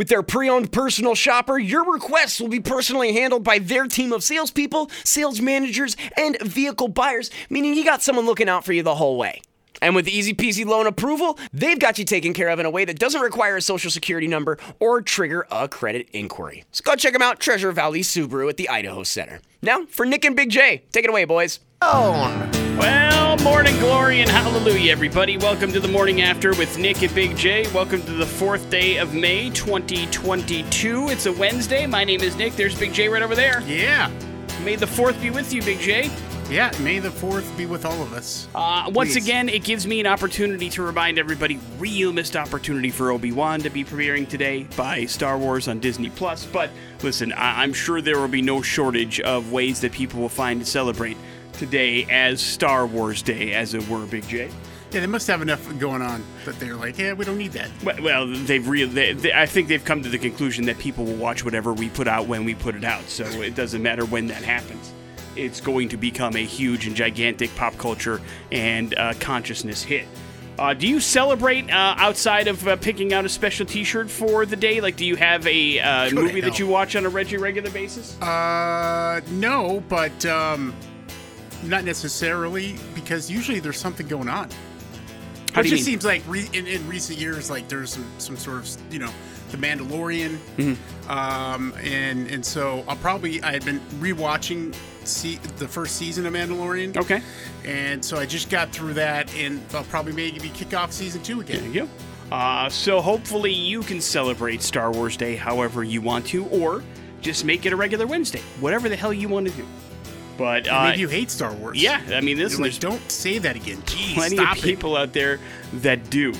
With their pre owned personal shopper, your requests will be personally handled by their team of salespeople, sales managers, and vehicle buyers, meaning you got someone looking out for you the whole way. And with easy peasy loan approval, they've got you taken care of in a way that doesn't require a social security number or trigger a credit inquiry. So go check them out, Treasure Valley Subaru at the Idaho Center. Now, for Nick and Big J, take it away, boys. Oh well, morning glory and hallelujah, everybody. Welcome to the morning after with Nick and Big J. Welcome to the fourth day of May 2022. It's a Wednesday. My name is Nick. There's Big J right over there. Yeah. May the fourth be with you, Big J. Yeah. May the 4th be with all of us. Uh, once Please. again, it gives me an opportunity to remind everybody real missed opportunity for Obi Wan to be premiering today by Star Wars on Disney Plus. But listen, I- I'm sure there will be no shortage of ways that people will find to celebrate today as Star Wars Day, as it were, Big J. Yeah, they must have enough going on that they're like, yeah, we don't need that. Well, they've re- they, they, I think they've come to the conclusion that people will watch whatever we put out when we put it out. So it doesn't matter when that happens. It's going to become a huge and gigantic pop culture and uh, consciousness hit. Uh, do you celebrate uh, outside of uh, picking out a special T-shirt for the day? Like, do you have a uh, movie that you watch on a reg- regular basis? Uh, no, but um, not necessarily because usually there's something going on. How it do you just mean? seems like re- in, in recent years, like there's some, some sort of you know, the Mandalorian, Mm-hmm. um, and and so I'll probably I had been rewatching see the first season of Mandalorian. Okay. And so I just got through that, and I'll probably maybe kick off season two There again. you go. Uh, so hopefully you can celebrate Star Wars Day however you want to, or just make it a regular Wednesday, whatever the hell you want to do. But uh, Maybe you hate Star Wars. yeah, I mean, You're like, don't say that again. Jeez, plenty stop of people out there that do.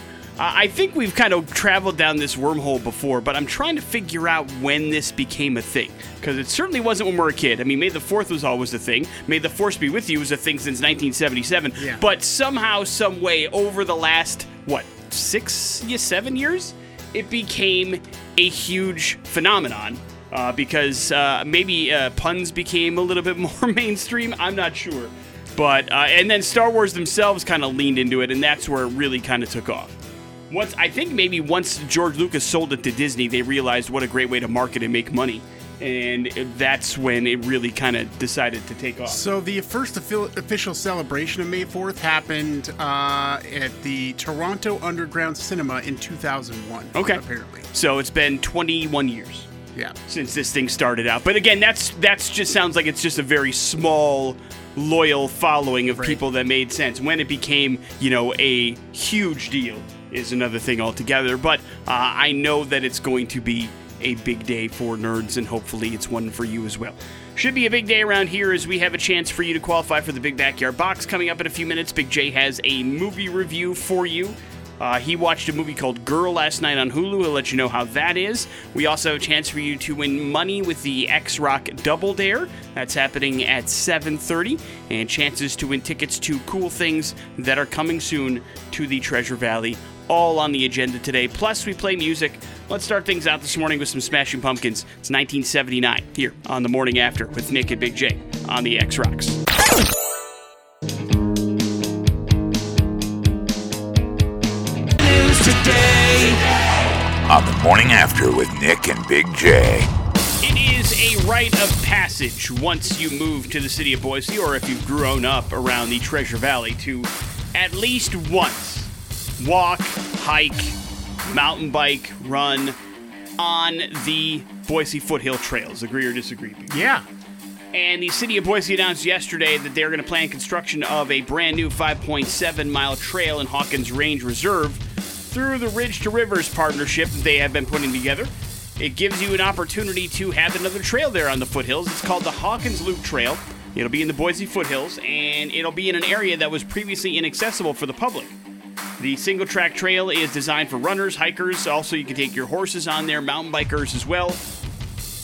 I think we've kind of traveled down this wormhole before, but I'm trying to figure out when this became a thing. Because it certainly wasn't when we were a kid. I mean, May the 4th was always a thing. May the Force be with you was a thing since 1977. Yeah. But somehow, some way, over the last, what, six, yeah, seven years, it became a huge phenomenon. Uh, because uh, maybe uh, puns became a little bit more mainstream. I'm not sure. But, uh, and then Star Wars themselves kind of leaned into it, and that's where it really kind of took off. Once I think maybe once George Lucas sold it to Disney, they realized what a great way to market and make money, and that's when it really kind of decided to take off. So the first official celebration of May 4th happened uh, at the Toronto Underground Cinema in 2001. Okay. Apparently. So it's been 21 years Yeah. since this thing started out. But again, that's that's just sounds like it's just a very small loyal following of Right. people that made sense. When it became, you know, a huge deal is another thing altogether. But uh, I know that it's going to be a big day for nerds, and hopefully it's one for you as well. Should be a big day around here as we have a chance for you to qualify for the Big Backyard Box coming up in a few minutes. Big J has a movie review for you. Uh, he watched a movie called Girl last night on Hulu. He'll let you know how that is. We also have a chance for you to win money with the X Rock Double Dare. That's happening at 7:30, and chances to win tickets to cool things that are coming soon to the Treasure Valley. All on the agenda today. Plus, we play music. Let's start things out this morning with some Smashing Pumpkins. It's 1979 here on the morning after with Nick and Big J on the X Rocks. on the morning after with Nick and Big J. It is a rite of passage once you move to the city of Boise, or if you've grown up around the Treasure Valley, to at least once walk, hike, mountain bike, run on the Boise Foothill Trails. Agree or disagree? Yeah. And the city of Boise announced yesterday that they're going to plan construction of a brand new 5.7 mile trail in Hawkins Range Reserve through the Ridge to Rivers partnership that they have been putting together. It gives you an opportunity to have another trail there on the foothills. It's called the Hawkins Loop Trail. It'll be in the Boise foothills, and it'll be in an area that was previously inaccessible for the public. The single track trail is designed for runners, hikers. Also, you can take your horses on there, mountain bikers as well.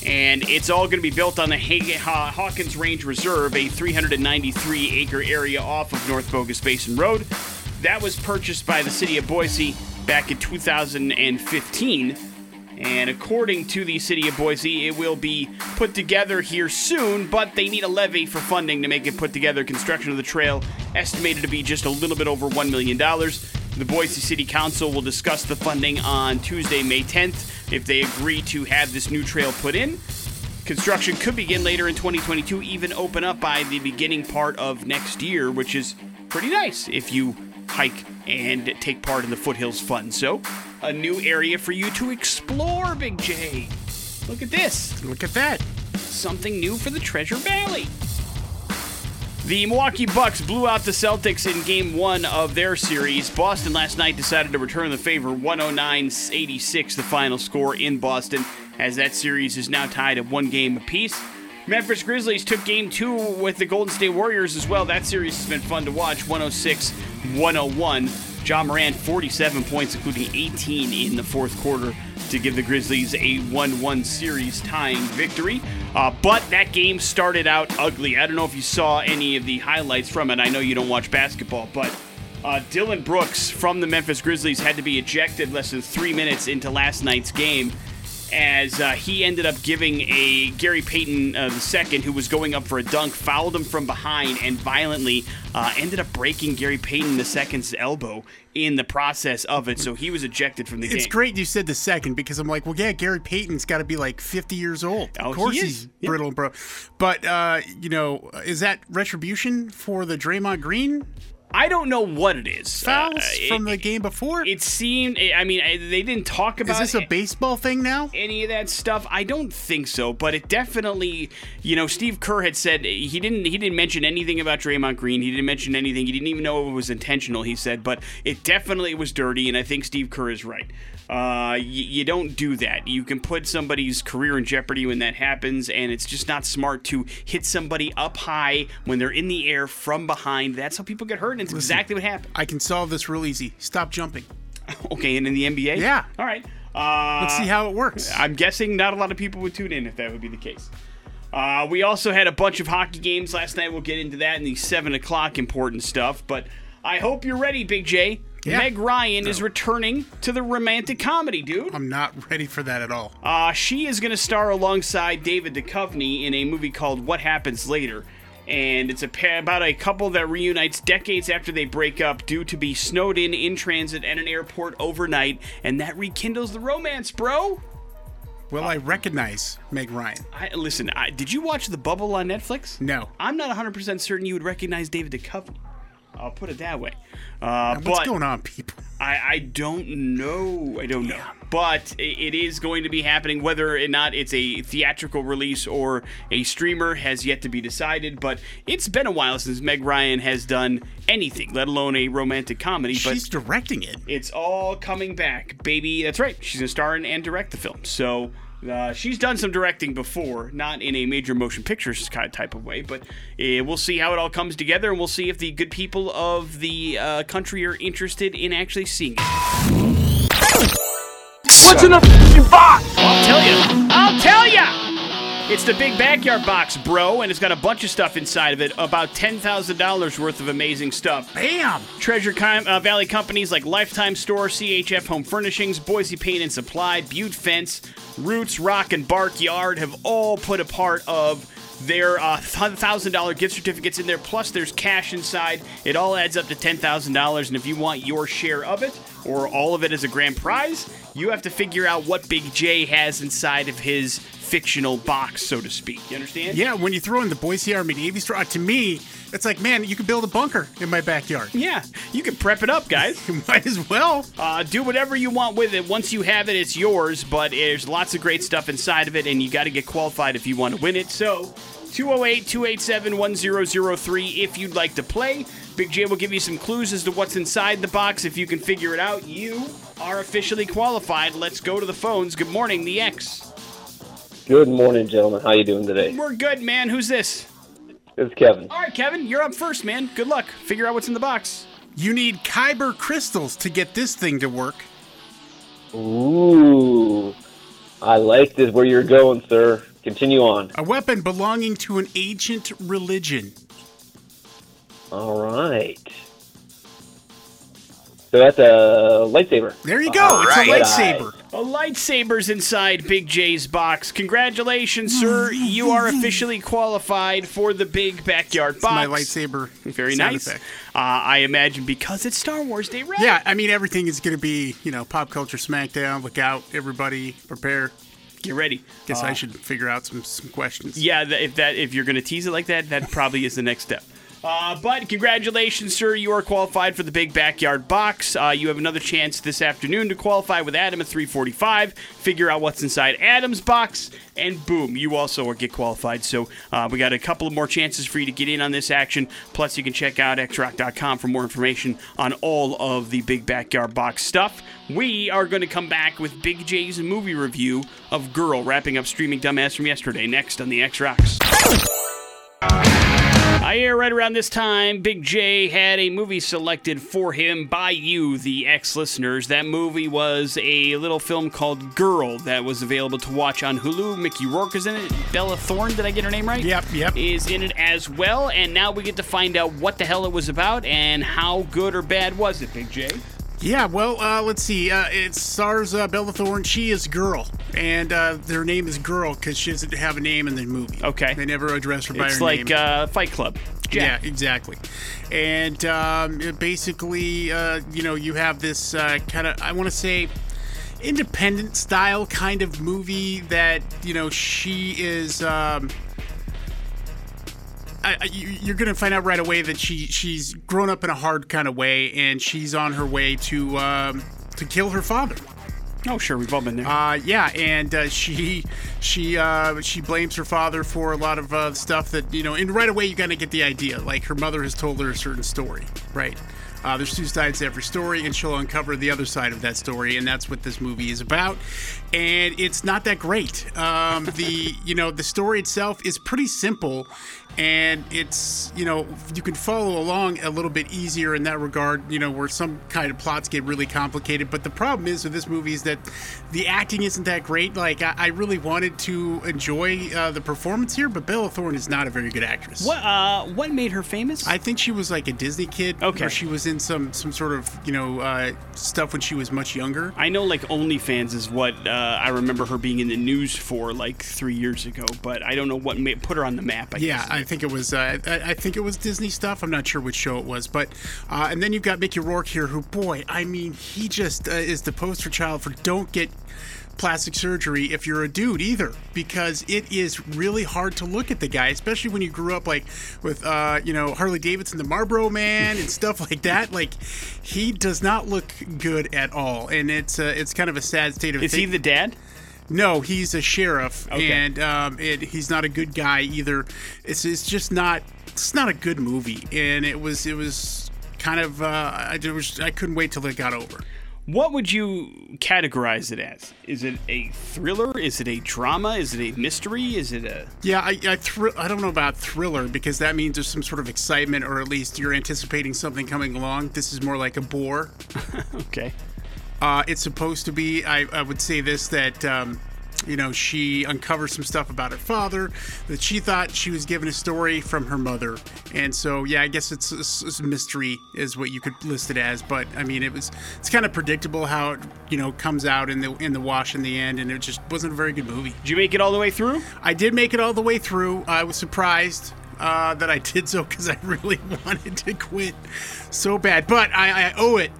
And it's all going to be built on the Hawkins Range Reserve, a 393 acre area off of North Bogus Basin Road. That was purchased by the city of Boise back in 2015. And according to the city of Boise, it will be put together here soon, but they need a levy for funding to make it put together. Construction of the trail estimated to be just a little bit over $1 million. The Boise City Council will discuss the funding on Tuesday, May 10th. If they agree to have this new trail put in, construction could begin later in 2022, even open up by the beginning part of next year, which is pretty nice if you hike and take part in the Foothills Fund. So, a new area for you to explore, Big J. Look at this. Look at that. Something new for the Treasure Valley. The Milwaukee Bucks blew out the Celtics in game one of their series. Boston last night decided to return the favor 109 86, the final score in Boston, as that series is now tied at one game apiece. Memphis Grizzlies took game two with the Golden State Warriors as well. That series has been fun to watch 106 101. Ja Morant, 47 points, including 18 in the fourth quarter to give the Grizzlies a 1 1 series tying victory. Uh, but that game started out ugly. I don't know if you saw any of the highlights from it. I know you don't watch basketball, but uh, Dillon Brooks from the Memphis Grizzlies had to be ejected less than three minutes into last night's game as uh, he ended up giving a Gary Payton uh, II, who was going up for a dunk, fouled him from behind and violently uh, ended up breaking Gary Payton II's elbow in the process of it. So he was ejected from the it's game. It's great you said the second because I'm like, well, yeah, Gary Payton's got to be like 50 years old. Oh, of course he he's brittle and bro. But uh, you know, is that retribution for the Draymond Green I don't know what it is. Fouls uh, from the game before. It seemed. I mean, they didn't talk about. Is this a baseball thing now? Any of that stuff? I don't think so. But it definitely. You know, Steve Kerr had said he didn't. He didn't mention anything about Draymond Green. He didn't mention anything. He didn't even know it was intentional. He said, but it definitely was dirty. And I think Steve Kerr is right. Uh, y- you don't do that. You can put somebody's career in jeopardy when that happens, and it's just not smart to hit somebody up high when they're in the air from behind. That's how people get hurt, and it's Listen, exactly what happened. I can solve this real easy. Stop jumping. okay, and in the NBA? Yeah. All right. Uh, Let's see how it works. I'm guessing not a lot of people would tune in if that would be the case. Uh, we also had a bunch of hockey games last night. We'll get into that in the 7 o'clock important stuff, but I hope you're ready, Big J. Yeah. Meg Ryan no. is returning to the romantic comedy, dude. I'm not ready for that at all. Uh, she is going to star alongside David Duchovny in a movie called What Happens Later. And it's a about a couple that reunites decades after they break up due to be snowed in in transit at an airport overnight, and that rekindles the romance, bro. Well, I recognize Meg Ryan. I, listen, I, did you watch The Bubble on Netflix? No. I'm not 100% certain you would recognize David Duchovny. I'll put it that way. Uh, what's going on, people? I, I don't know. I don't know. But it is going to be happening. Whether or not it's a theatrical release or a streamer has yet to be decided. But it's been a while since Meg Ryan has done anything, let alone a romantic comedy. but She's directing it. It's all coming back, baby. That's right. She's going to star in and direct the film. So uh, she's done some directing before, not in a major motion pictures kind of type of way, but uh, we'll see how it all comes together, and we'll see if the good people of the uh, country are interested in actually seeing it. What's in the box? I'll tell you. I'll tell you. It's the big backyard box, bro, and it's got a bunch of stuff inside of it. About $10,000 worth of amazing stuff. Bam! Treasure Com- uh, Valley companies like Lifetime Store, CHF Home Furnishings, Boise Paint and Supply, Butte Fence, Roots, Rock, and Bark Yard have all put a part of their uh, $1,000 gift certificates in there, plus there's cash inside. It all adds up to $10,000, and if you want your share of it, or all of it as a grand prize, you have to figure out what Big J has inside of his fictional box, so to speak. You understand? Yeah, when you throw in the Boise Army Navy store, uh, to me, it's like, man, you could build a bunker in my backyard. Yeah, you can prep it up, guys. you might as well. Uh, do whatever you want with it. Once you have it, it's yours, but there's lots of great stuff inside of it, and you got to get qualified if you want to win it. So, 208 287 1003 if you'd like to play. Big J will give you some clues as to what's inside the box. If you can figure it out, you are officially qualified. Let's go to the phones. Good morning, the X. Good morning, gentlemen. How you doing today? We're good, man. Who's this? It's Kevin. All right, Kevin, you're up first, man. Good luck. Figure out what's in the box. You need Kyber crystals to get this thing to work. Ooh, I like this. Where you're going, sir? Continue on. A weapon belonging to an ancient religion. All right. So that's a lightsaber. There you go. All it's right. a lightsaber. A lightsaber's inside Big J's box. Congratulations, sir. You are officially qualified for the big backyard box. My lightsaber. Very nice. Uh. I imagine because it's Star Wars Day, right? Yeah, I mean everything is going to be, you know, pop culture smackdown. Look out, everybody, prepare. Get ready. Guess Uh, I should figure out some some questions. Yeah, if that if you're going to tease it like that, that probably is the next step. Uh, but congratulations, sir. You are qualified for the big backyard box. Uh, you have another chance this afternoon to qualify with Adam at 345. Figure out what's inside Adam's box, and boom, you also get qualified. So uh, we got a couple of more chances for you to get in on this action. Plus, you can check out xrock.com for more information on all of the big backyard box stuff. We are going to come back with Big J's movie review of Girl, wrapping up streaming dumbass from yesterday. Next on the X Rocks. I hear right around this time, Big J had a movie selected for him by you, the ex listeners. That movie was a little film called Girl that was available to watch on Hulu. Mickey Rourke is in it. Bella Thorne, did I get her name right? Yep, yep. Is in it as well. And now we get to find out what the hell it was about and how good or bad was it, Big J? Yeah, well, uh, let's see. Uh, it stars uh, Bella Thorne. She is Girl, and uh, their name is Girl because she doesn't have a name in the movie. Okay. They never address her by It's her like name. uh, Fight Club. Jack. Yeah, exactly. And um, basically, uh, you know, you have this uh, kind of, I want to say, independent style kind of movie that, you know, she is. Um, I, I, you- you're going to find out right away that she she's grown up in a hard kind of way, and she's on her way to um, to kill her father. Oh, sure, we've all been there. Uh, yeah, and uh, she she uh, she blames her father for a lot of uh, stuff that you know. And right away, you kind of get the idea. Like her mother has told her a certain story, right? Uh, there's two sides to every story, and she'll uncover the other side of that story, and that's what this movie is about. And it's not that great. Um, the you know the story itself is pretty simple, and it's you know you can follow along a little bit easier in that regard. You know where some kind of plots get really complicated, but the problem is with this movie is that the acting isn't that great. Like I, I really wanted to enjoy uh, the performance here, but Bella Thorne is not a very good actress. what uh, what made her famous? I think she was like a Disney kid. Okay. Or she was in some some sort of you know uh, stuff when she was much younger. I know like OnlyFans is what uh, I remember her being in the news for like three years ago, but I don't know what ma- put her on the map. I Yeah, guess. I think it was. Uh, I, I think it was Disney stuff. I'm not sure which show it was, but uh, and then you've got Mickey Rourke here, who, boy, I mean, he just uh, is the poster child for don't get plastic surgery if you're a dude either, because it is really hard to look at the guy, especially when you grew up like with uh, you know Harley Davidson, the Marlboro Man, and stuff like that. Like he does not look good at all, and it's uh, it's kind of a sad state of is he the dad? No, he's a sheriff, Okay. and um, it, he's not a good guy either. It's, it's just not. It's not a good movie, and it was. It was kind of. Uh, I was. I couldn't wait till it got over. What would you categorize it as? Is it a thriller? Is it a drama? Is it a mystery? Is it a Yeah, I I, thr- I don't know about thriller because that means there's some sort of excitement, or at least you're anticipating something coming along. This is more like a bore. okay? Uh, it's supposed to be. I, I would say this that um, you know she uncovers some stuff about her father that she thought she was given a story from her mother, and so yeah, I guess it's, it's, it's a mystery is what you could list it as. But I mean, it was it's kind of predictable how it you know comes out in the in the wash in the end, and it just wasn't a very good movie. Did you make it all the way through? I did make it all the way through. I was surprised uh, that I did so because I really wanted to quit so bad. But I, I owe it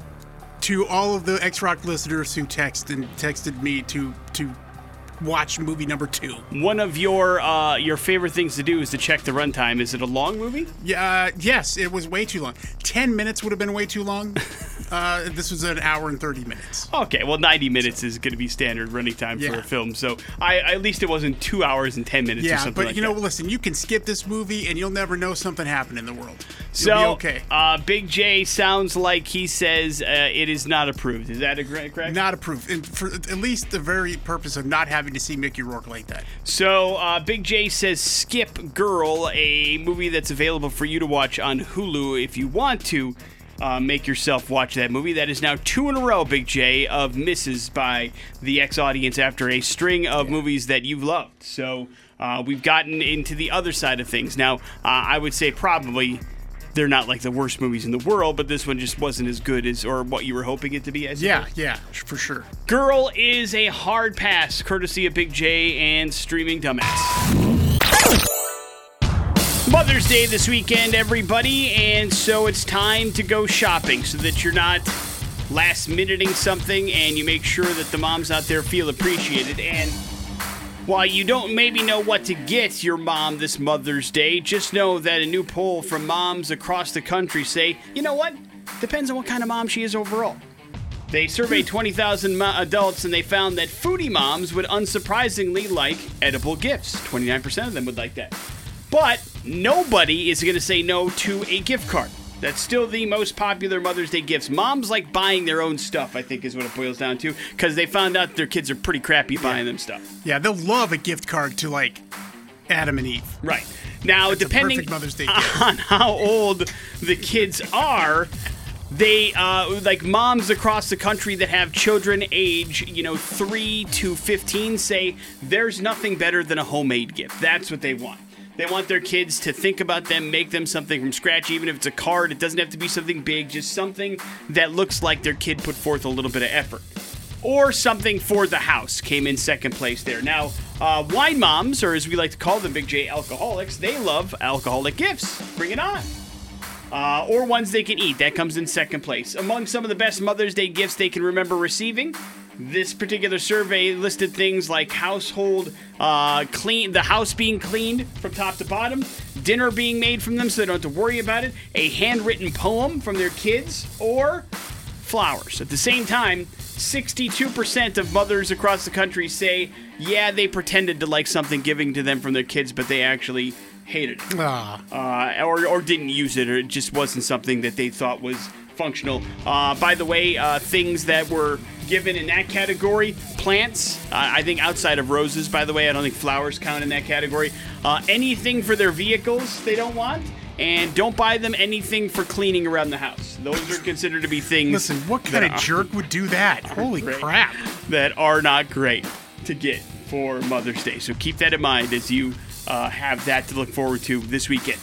to all of the X Rock listeners who texted and texted me to to watch movie number two. One of your uh, your favorite things to do is to check the runtime. Is it a long movie? Yeah, uh, yes, it was way too long. Ten minutes would have been way too long. uh, this was an hour and thirty minutes. Okay, well, 90 minutes is going to be standard running time for a film. So I at least it wasn't two hours and 10 minutes or Yeah, something but like you know, that. listen, you can skip this movie and you'll never know something happened in the world. So, You'll be okay. uh, Big J sounds like he says uh, it is not approved. Is that a correct? Not approved, and for at least the very purpose of not having to see Mickey Rourke like that. So, uh, Big J says Skip Girl, a movie that's available for you to watch on Hulu if you want to. uh, make yourself watch that movie. That is now two in a row, Big J, of misses by the ex audience after a string of movies that you've loved. So uh, we've gotten into the other side of things. Now, uh, I would say probably they're not like the worst movies in the world, but this one just wasn't as good as or what you were hoping it to be. As Yeah, yeah, for sure. Girl is a hard pass, courtesy of Big J and Streaming Dumbass. Mother's Day this weekend, everybody, and so it's time to go shopping so that you're not last minuting something and you make sure that the moms out there feel appreciated. And while you don't maybe know what to get your mom this Mother's Day, just know that a new poll from moms across the country say, you know what? Depends on what kind of mom she is overall. They surveyed hmm. 20,000 mo- adults and they found that foodie moms would unsurprisingly like edible gifts. 29% of them would like that. But nobody is going to say no to a gift card. That's still the most popular Mother's Day gifts. Moms like buying their own stuff, I think is what it boils down to, because they found out their kids are pretty crappy buying them stuff. Yeah, they'll love a gift card to like Adam and Eve. Right. Now, That's depending Mother's Day on how old the kids are, they uh, like moms across the country that have children age, you know, three to fifteen say there's nothing better than a homemade gift. That's what they want. They want their kids to think about them, make them something from scratch, even if it's a card. It doesn't have to be something big, just something that looks like their kid put forth a little bit of effort or something for the house came in second place there. Now, uh, wine moms, or as we like to call them, Big J alcoholics, they love alcoholic gifts. Bring it on. Uh, or ones they can eat. That comes in second place. Among some of the best Mother's Day gifts they can remember receiving, this particular survey listed things like household uh, clean, the house being cleaned from top to bottom, dinner being made from them so they don't have to worry about it, a handwritten poem from their kids, or flowers. At the same time, 62% of mothers across the country say, yeah, they pretended to like something giving to them from their kids, but they actually hated it. Ah, Uh, or, or didn't use it, or it just wasn't something that they thought was functional. Uh, by the way, uh, things that were given in that category plants, uh, I think outside of roses, by the way, I don't think flowers count in that category. Uh, anything for their vehicles they don't want. And don't buy them anything for cleaning around the house. Those are considered to be things. listen, what kind of jerk would do that? Holy Right. crap! that are not great to get for Mother's Day. So keep that in mind as you uh, have that to look forward to this weekend.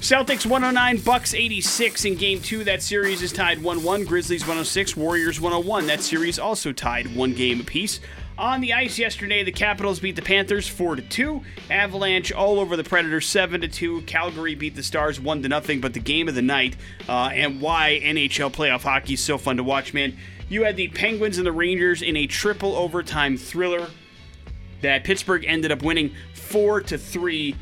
Celtics 109, Bucks 86 in game two. That series is tied 1 1. Grizzlies 106, Warriors 101. That series also tied one game apiece. On the ice yesterday, the Capitals beat the Panthers 4 2. Avalanche all over the Predators 7 2. Calgary beat the Stars 1 0. But the game of the night uh, and why NHL playoff hockey is so fun to watch, man. You had the Penguins and the Rangers in a triple overtime thriller that Pittsburgh ended up winning four to three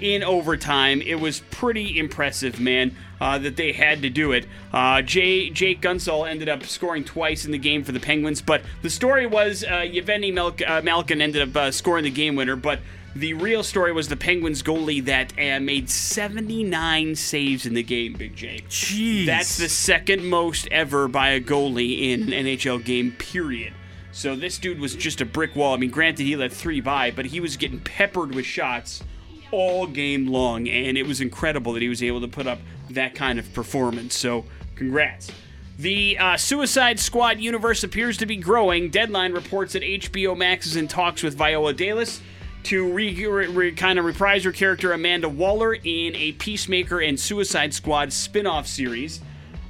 in overtime. It was pretty impressive, man, uh, that they had to do it. Uh, Jay, Jake Guentzel ended up scoring twice in the game for the Penguins, but the story was uh, Yevgeny Malk- uh, Malkin ended up uh, scoring the game winner, but the real story was the Penguins goalie that uh, made 79 saves in the game, Big J. Jeez, That's the second most ever by a goalie in an NHL game, period. So this dude was just a brick wall. I mean, granted, he let three by, but he was getting peppered with shots all game long, and it was incredible that he was able to put up that kind of performance. So, congrats. The uh, Suicide Squad universe appears to be growing. Deadline reports that HBO Max is in talks with Viola Davis to re, re, re- kind of reprise her character Amanda Waller in a Peacemaker and Suicide Squad spin off series.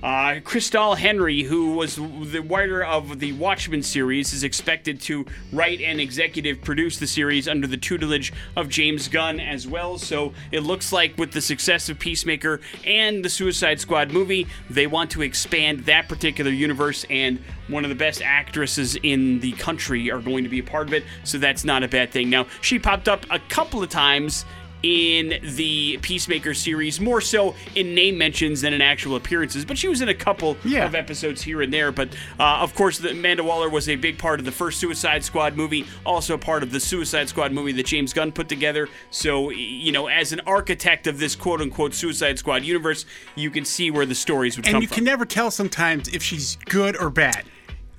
Uh, Christal Henry, who was the writer of the Watchmen series, is expected to write and executive produce the series under the tutelage of James Gunn as well. So it looks like with the success of Peacemaker and the Suicide Squad movie, they want to expand that particular universe, and one of the best actresses in the country are going to be a part of it. So that's not a bad thing. Now, she popped up a couple of times in the Peacemaker series, more so in name mentions than in actual appearances. But she was in a couple Yeah. of episodes here and there. But uh, of course, the, Amanda Waller was a big part of the first Suicide Squad movie, also part of the Suicide Squad movie that James Gunn put together. So, you know, as an architect of this quote unquote Suicide Squad universe, you can see where the stories would come and you can never tell sometimes if she's good or bad.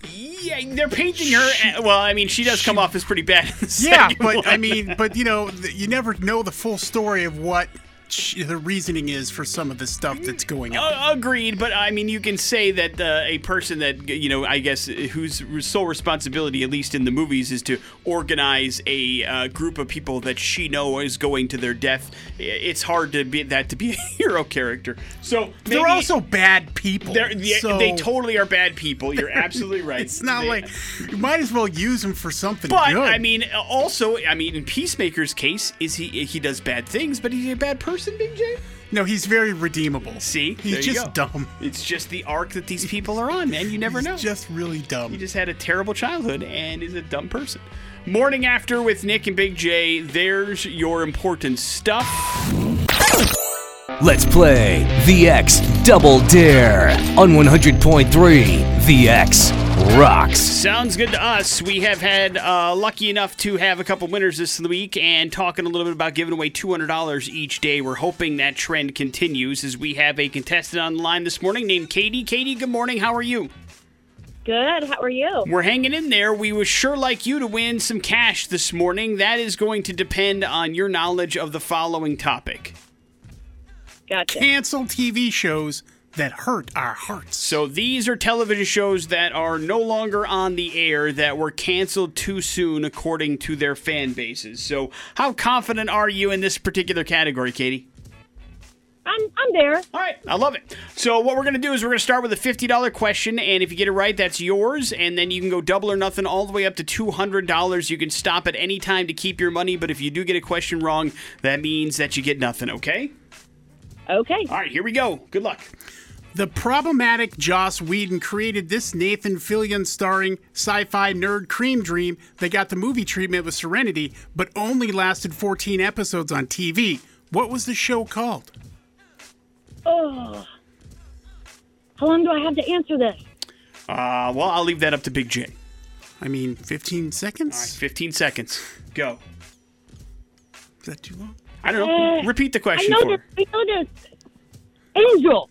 Yeah, they're painting her. uh, well, I mean, she does come off as pretty bad. Yeah, but one. I mean, but you know, you never know the full story of what the reasoning is for some of the stuff that's going on. Uh, agreed, but I mean, you can say that uh, a person that you know, I guess, whose sole responsibility, at least in the movies, is to organize a uh, group of people that she know is going to their death. It's hard to be that to be a hero character. So They're also bad people. they're, yeah, so they totally are bad people. You're absolutely right. It's not They- like you might as well use them for something But good. I mean, also, I mean, in Peacemaker's case, is he he does bad things, but he's a bad person, Big J. no, he's very redeemable. See, he's There you just go. dumb. It's just the arc that these people are on, man. You never He's know. just really dumb. He just had a terrible childhood and is a dumb person. Morning after with Nick and Big J. There's your important stuff. Let's play The X Double Dare on 100.3 The X Rocks. Sounds good to us. We have had uh, lucky enough to have a couple winners this week and talking a little bit about giving away $200 each day. We're hoping that trend continues as we have a contestant on the line this morning named Katie. Katie, good morning. How are you? Good. How are you? We're hanging in there. We would sure like you to win some cash this morning. That is going to depend on your knowledge of the following topic. Gotcha. Cancel TV shows that hurt our hearts. So these are television shows that are no longer on the air that were canceled too soon according to their fan bases. So how confident are you in this particular category, Katie? I'm I'm there. All right, I love it. So what we're going to do is we're going to start with a $50 question and if you get it right, that's yours and then you can go double or nothing all the way up to $200. You can stop at any time to keep your money, but if you do get a question wrong, that means that you get nothing, okay? Okay. All right, here we go. Good luck. The problematic Joss Whedon created this Nathan Fillion starring sci-fi nerd cream dream that got the movie treatment with Serenity, but only lasted 14 episodes on TV. What was the show called? Oh. How long do I have to answer this? Uh, well, I'll leave that up to Big J. I mean, 15 seconds? 15 seconds. Go. Is that too long? I don't know. Uh, Repeat the I question know for this. I know this. Angel.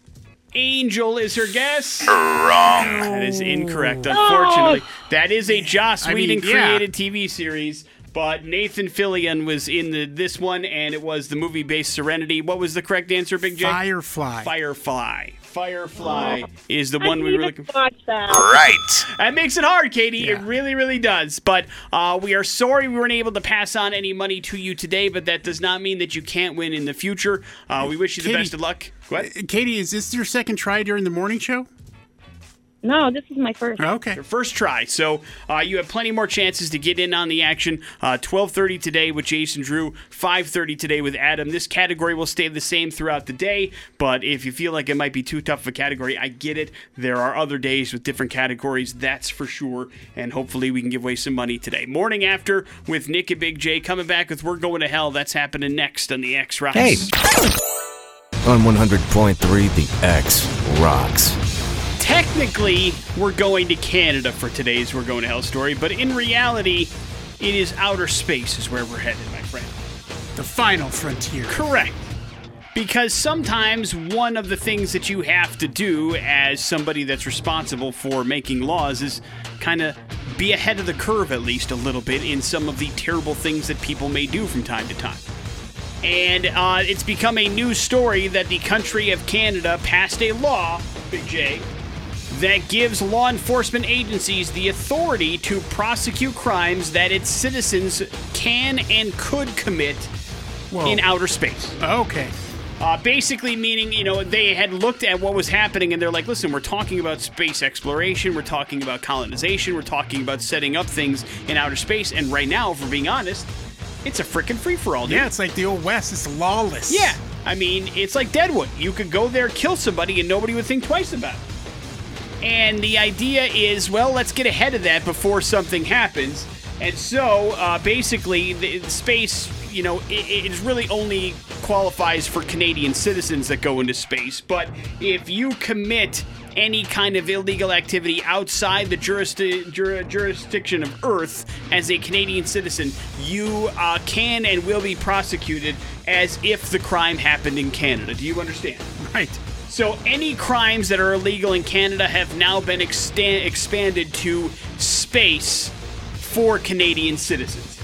Angel is her guess. Wrong. That is incorrect, oh. unfortunately. That is a Joss I mean, Whedon yeah. created TV series, but Nathan Fillion was in the this one, and it was the movie based Serenity. What was the correct answer, Big J? Firefly. Firefly. Firefly is the I one we were looking for. watch that. Right. That makes it hard, Katie. It really, really does. But uh, we are sorry we weren't able to pass on any money to you today, but that does not mean that you can't win in the future. Uh, we wish you the best of luck. What? Katie, is this your second try during the morning show? No, this is my first. Okay. Your first try. So uh, you have plenty more chances to get in on the action. Uh, 12:30 today with Jason Drew. 5:30 today with Adam. This category will stay the same throughout the day. But if you feel like it might be too tough of a category, I get it. There are other days with different categories. That's for sure. And hopefully we can give away some money today. Morning after with Nick and Big J coming back with "We're Going to Hell." That's happening next on the X Rocks. Hey. On 100.3 The X Rocks. Technically we're going to Canada for today's We're Going to Hell story, but in reality, it is outer space is where we're headed, my friend. The final frontier. Correct. Because sometimes one of the things that you have to do as somebody that's responsible for making laws is kind of be ahead of the curve at least a little bit in some of the terrible things that people may do from time to time. And uh, it's become a news story that the country of Canada passed a law, Big J, that gives law enforcement agencies the authority to prosecute crimes that its citizens can and could commit Whoa. in outer space. Okay. Uh, basically, meaning, you know, they had looked at what was happening and they're like, listen, we're talking about space exploration, we're talking about colonization, we're talking about setting up things in outer space, and right now, if we're being honest, it's a freaking free for all, dude. Yeah, it's like the old West. It's lawless. Yeah. I mean, it's like Deadwood. You could go there, kill somebody, and nobody would think twice about it. And the idea is, well, let's get ahead of that before something happens. And so, uh, basically, the, the space, you know, it, it really only qualifies for Canadian citizens that go into space. But if you commit any kind of illegal activity outside the jurisdi- jur- jurisdiction of Earth as a Canadian citizen, you uh, can and will be prosecuted as if the crime happened in Canada. Do you understand? Right. So any crimes that are illegal in Canada have now been extan- expanded to space for Canadian citizens.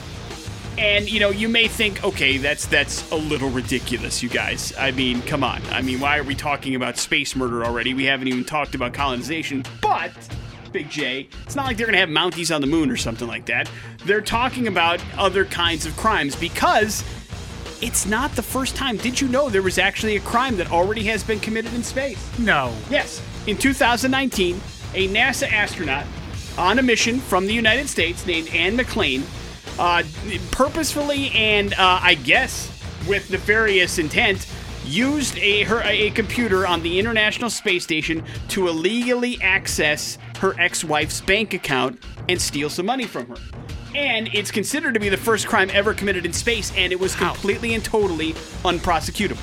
And you know, you may think, okay, that's that's a little ridiculous, you guys. I mean, come on. I mean, why are we talking about space murder already? We haven't even talked about colonization. But Big J, it's not like they're gonna have Mounties on the moon or something like that. They're talking about other kinds of crimes because it's not the first time. Did you know there was actually a crime that already has been committed in space? No. Yes. In 2019, a NASA astronaut on a mission from the United States named Anne McClain uh, purposefully and uh, I guess with nefarious intent used a her a computer on the International Space Station to illegally access her ex-wife's bank account and steal some money from her. And it's considered to be the first crime ever committed in space, and it was completely and totally unprosecutable.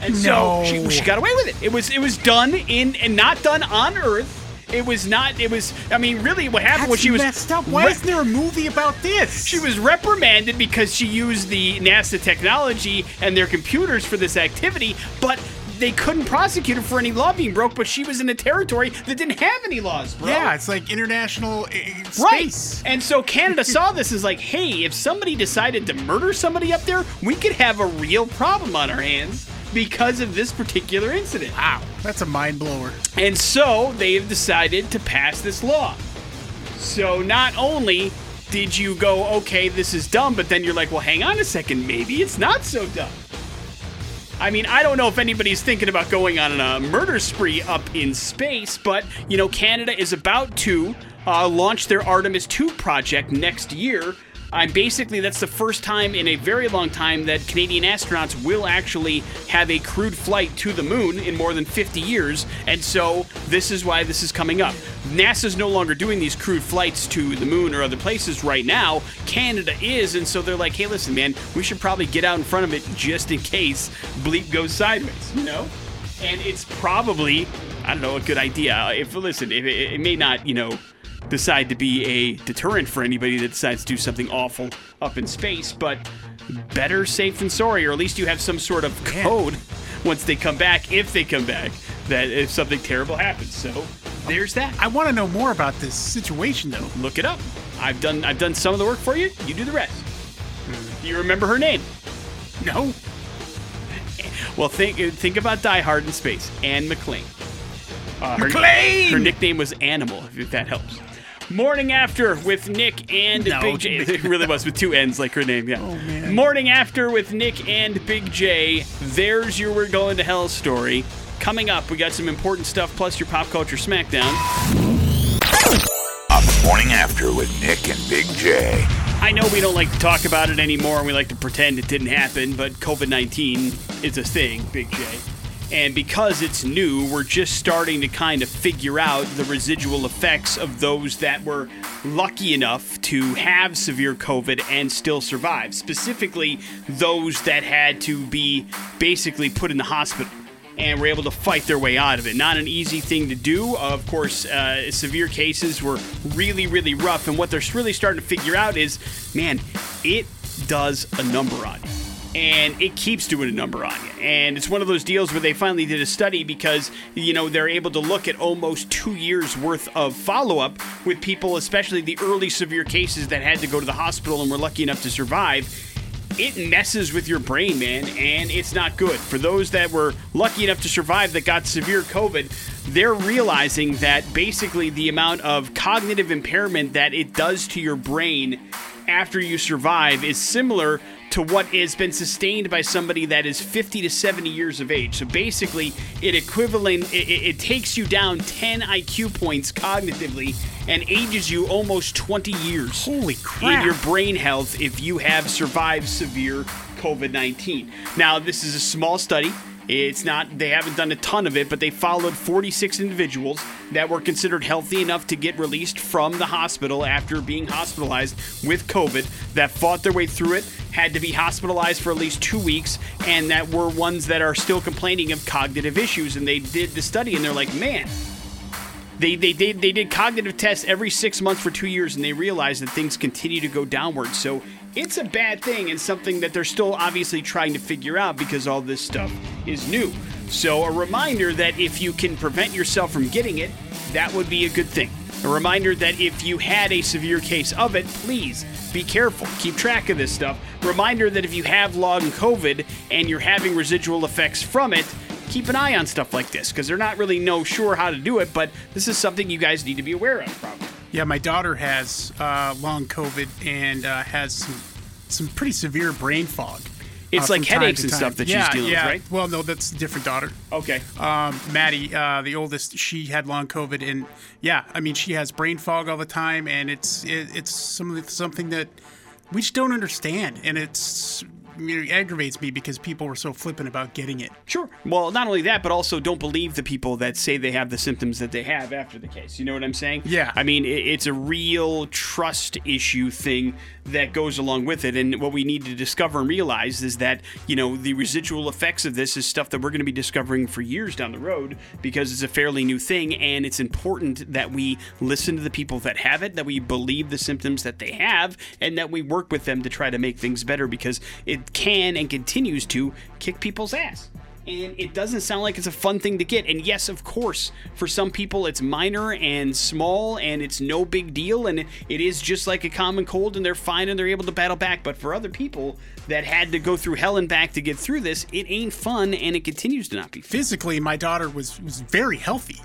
And so No. she, she got away with it. It was it was done in and not done on Earth. It was not. It was. I mean, really, what happened was That's she was messed up. Why re- isn't there a movie about this? she was reprimanded because she used the NASA technology and their computers for this activity, but they couldn't prosecute her for any law being broke. But she was in a territory that didn't have any laws, bro. Yeah, it's like international uh, Right. And so Canada saw this as like, hey, if somebody decided to murder somebody up there, we could have a real problem on our hands because of this particular incident. Wow, that's a mind blower. And so they have decided to pass this law. So not only did you go, okay, this is dumb, but then you're like, well, hang on a second, maybe it's not so dumb. I mean, I don't know if anybody's thinking about going on a murder spree up in space, but, you know, Canada is about to uh, launch their Artemis 2 project next year. And basically, that's the first time in a very long time that Canadian astronauts will actually have a crewed flight to the moon in more than 50 years. And so, this is why this is coming up. NASA's no longer doing these crewed flights to the moon or other places right now. Canada is. And so, they're like, hey, listen, man, we should probably get out in front of it just in case bleep goes sideways, you know? And it's probably, I don't know, a good idea. If, listen, if it, it may not, you know, decide to be a deterrent for anybody that decides to do something awful up in space, but better safe than sorry, or at least you have some sort of code once they come back, if they come back, that if something terrible happens. So there's that. I want to know more about this situation, though. Look it up. I've done I've done some of the work for you. You do the rest. Do you remember her name? No. Well, think think about Die Hard in space. Anne McClain. Uh, her, McClain! Her nickname was Animal, if that helps. Morning After with Nick and No, Big J. It really was with two N's, like her name. Yeah. Oh, man. Morning After with Nick and Big J. There's your We're Going to Hell story. Coming up, we got some important stuff plus your pop culture smackdown. On the morning after with Nick and Big J. I know we don't like to talk about it anymore and we like to pretend it didn't happen, but COVID 19 is a thing, Big J. And because it's new, we're just starting to kind of figure out the residual effects of those that were lucky enough to have severe COVID and still survive. Specifically, those that had to be basically put in the hospital and were able to fight their way out of it. Not an easy thing to do. Of course, uh, severe cases were really, really rough. And what they're really starting to figure out is man, it does a number on you. And it keeps doing a number on you. And it's one of those deals where they finally did a study because, you know, they're able to look at almost two years worth of follow up with people, especially the early severe cases that had to go to the hospital and were lucky enough to survive it messes with your brain, man, and it's not good. For those that were lucky enough to survive that got severe COVID, they're realizing that basically the amount of cognitive impairment that it does to your brain after you survive is similar to what has been sustained by somebody that is 50 to 70 years of age. So basically, it equivalent it, it takes you down 10 IQ points cognitively and ages you almost 20 years Holy crap! in your brain health if you have survived severe COVID 19. Now, this is a small study. It's not, they haven't done a ton of it, but they followed 46 individuals that were considered healthy enough to get released from the hospital after being hospitalized with COVID, that fought their way through it, had to be hospitalized for at least two weeks, and that were ones that are still complaining of cognitive issues. And they did the study, and they're like, man, they, they, did they did cognitive tests every six months for two years and they realized that things continue to go downward so it's a bad thing and something that they're still obviously trying to figure out because all this stuff is new so a reminder that if you can prevent yourself from getting it that would be a good thing a reminder that if you had a severe case of it please be careful. Keep track of this stuff. Reminder that if you have long COVID and you're having residual effects from it, keep an eye on stuff like this because they're not really no sure how to do it, but this is something you guys need to be aware of, probably. Yeah, my daughter has uh, long COVID and uh, has some some pretty severe brain fog. It's uh, like headaches and stuff that she's yeah, dealing with, right? Well, no, that's a different daughter. Okay. Um, Maddie, uh, the oldest, she had long COVID, and yeah, I mean, she has brain fog all the time, and it's it, it's some, something that we just don't understand, and it's it aggravates me because people were so flippant about getting it. Sure. Well, not only that, but also don't believe the people that say they have the symptoms that they have after the case. You know what I'm saying? Yeah. I mean, it's a real trust issue thing that goes along with it. And what we need to discover and realize is that, you know, the residual effects of this is stuff that we're going to be discovering for years down the road because it's a fairly new thing. And it's important that we listen to the people that have it, that we believe the symptoms that they have, and that we work with them to try to make things better because it can and continues to kick people's ass and it doesn't sound like it's a fun thing to get. And yes, of course, for some people it's minor and small and it's no big deal and it is just like a common cold and they're fine and they're able to battle back. But for other people that had to go through hell and back to get through this, it ain't fun and it continues to not be fun. Physically, my daughter was was very healthy.